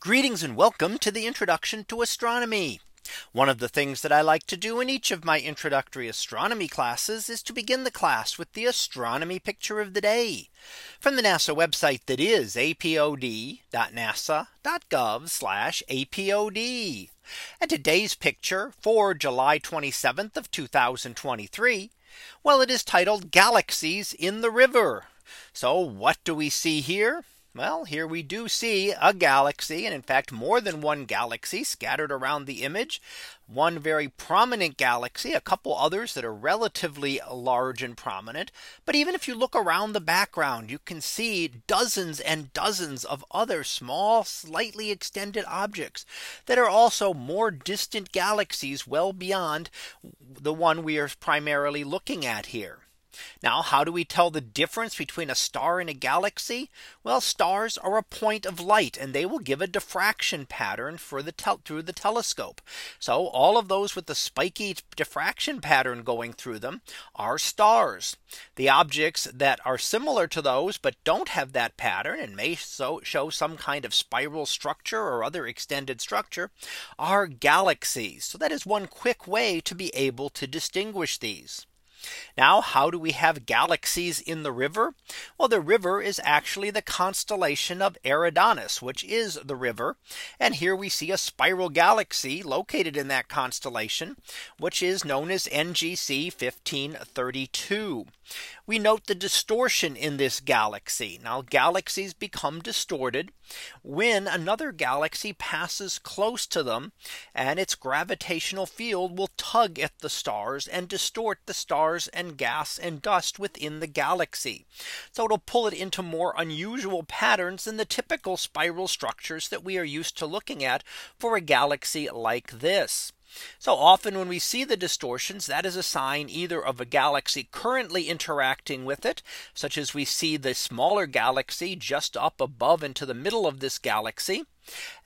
Greetings and welcome to the introduction to astronomy. One of the things that I like to do in each of my introductory astronomy classes is to begin the class with the astronomy picture of the day from the NASA website that is apod.nasa.gov apod. And today's picture for July 27th of 2023. Well, it is titled Galaxies in the River. So what do we see here? Well, here we do see a galaxy and in fact more than one galaxy scattered around the image. One very prominent galaxy, a couple others that are relatively large and prominent. But even if you look around the background, you can see dozens and dozens of other small, slightly extended objects that are also more distant galaxies well beyond the one we are primarily looking at here. Now, how do we tell the difference between a star and a galaxy? Well, stars are a point of light and they will give a diffraction pattern for the through the telescope. So all of those with the spiky diffraction pattern going through them are stars. The objects that are similar to those but don't have that pattern and may so show some kind of spiral structure or other extended structure are galaxies. So that is one quick way to be able to distinguish these. Now, how do we have galaxies in the river? Well, the river is actually the constellation of Eridanus, which is the river. And here we see a spiral galaxy located in that constellation, which is known as NGC 1532. We note the distortion in this galaxy. Now galaxies become distorted when another galaxy passes close to them and its gravitational field will tug at the stars and distort the stars and gas and dust within the galaxy. So it'll pull it into more unusual patterns than the typical spiral structures that we are used to looking at for a galaxy like this. So often when we see the distortions, that is a sign either of a galaxy currently interacting with it, such as we see the smaller galaxy just up above into the middle of this galaxy,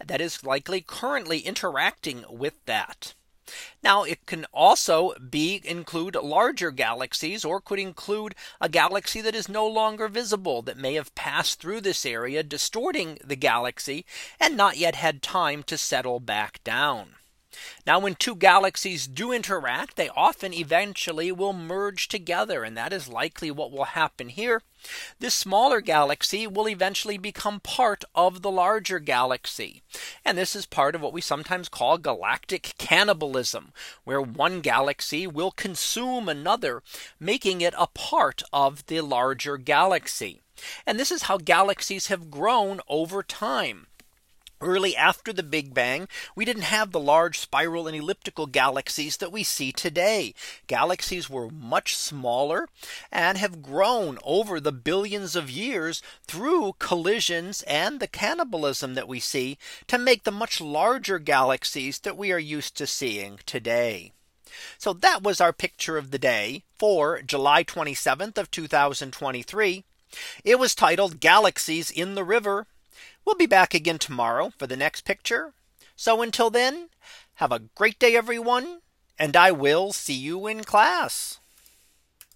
that is likely currently interacting with that. Now it can also be include larger galaxies or could include a galaxy that is no longer visible that may have passed through this area distorting the galaxy and not yet had time to settle back down. Now when two galaxies do interact, they often eventually will merge together. And that is likely what will happen here. This smaller galaxy will eventually become part of the larger galaxy. And this is part of what we sometimes call galactic cannibalism, where one galaxy will consume another, making it a part of the larger galaxy. And this is how galaxies have grown over time. Early after the Big Bang, we didn't have the large spiral and elliptical galaxies that we see today. Galaxies were much smaller and have grown over the billions of years through collisions and the cannibalism that we see to make the much larger galaxies that we are used to seeing today. So that was our picture of the day for July 27th of 2023. It was titled Galaxies in the River We'll be back again tomorrow for the next picture. So until then, have a great day, everyone, and I will see you in class.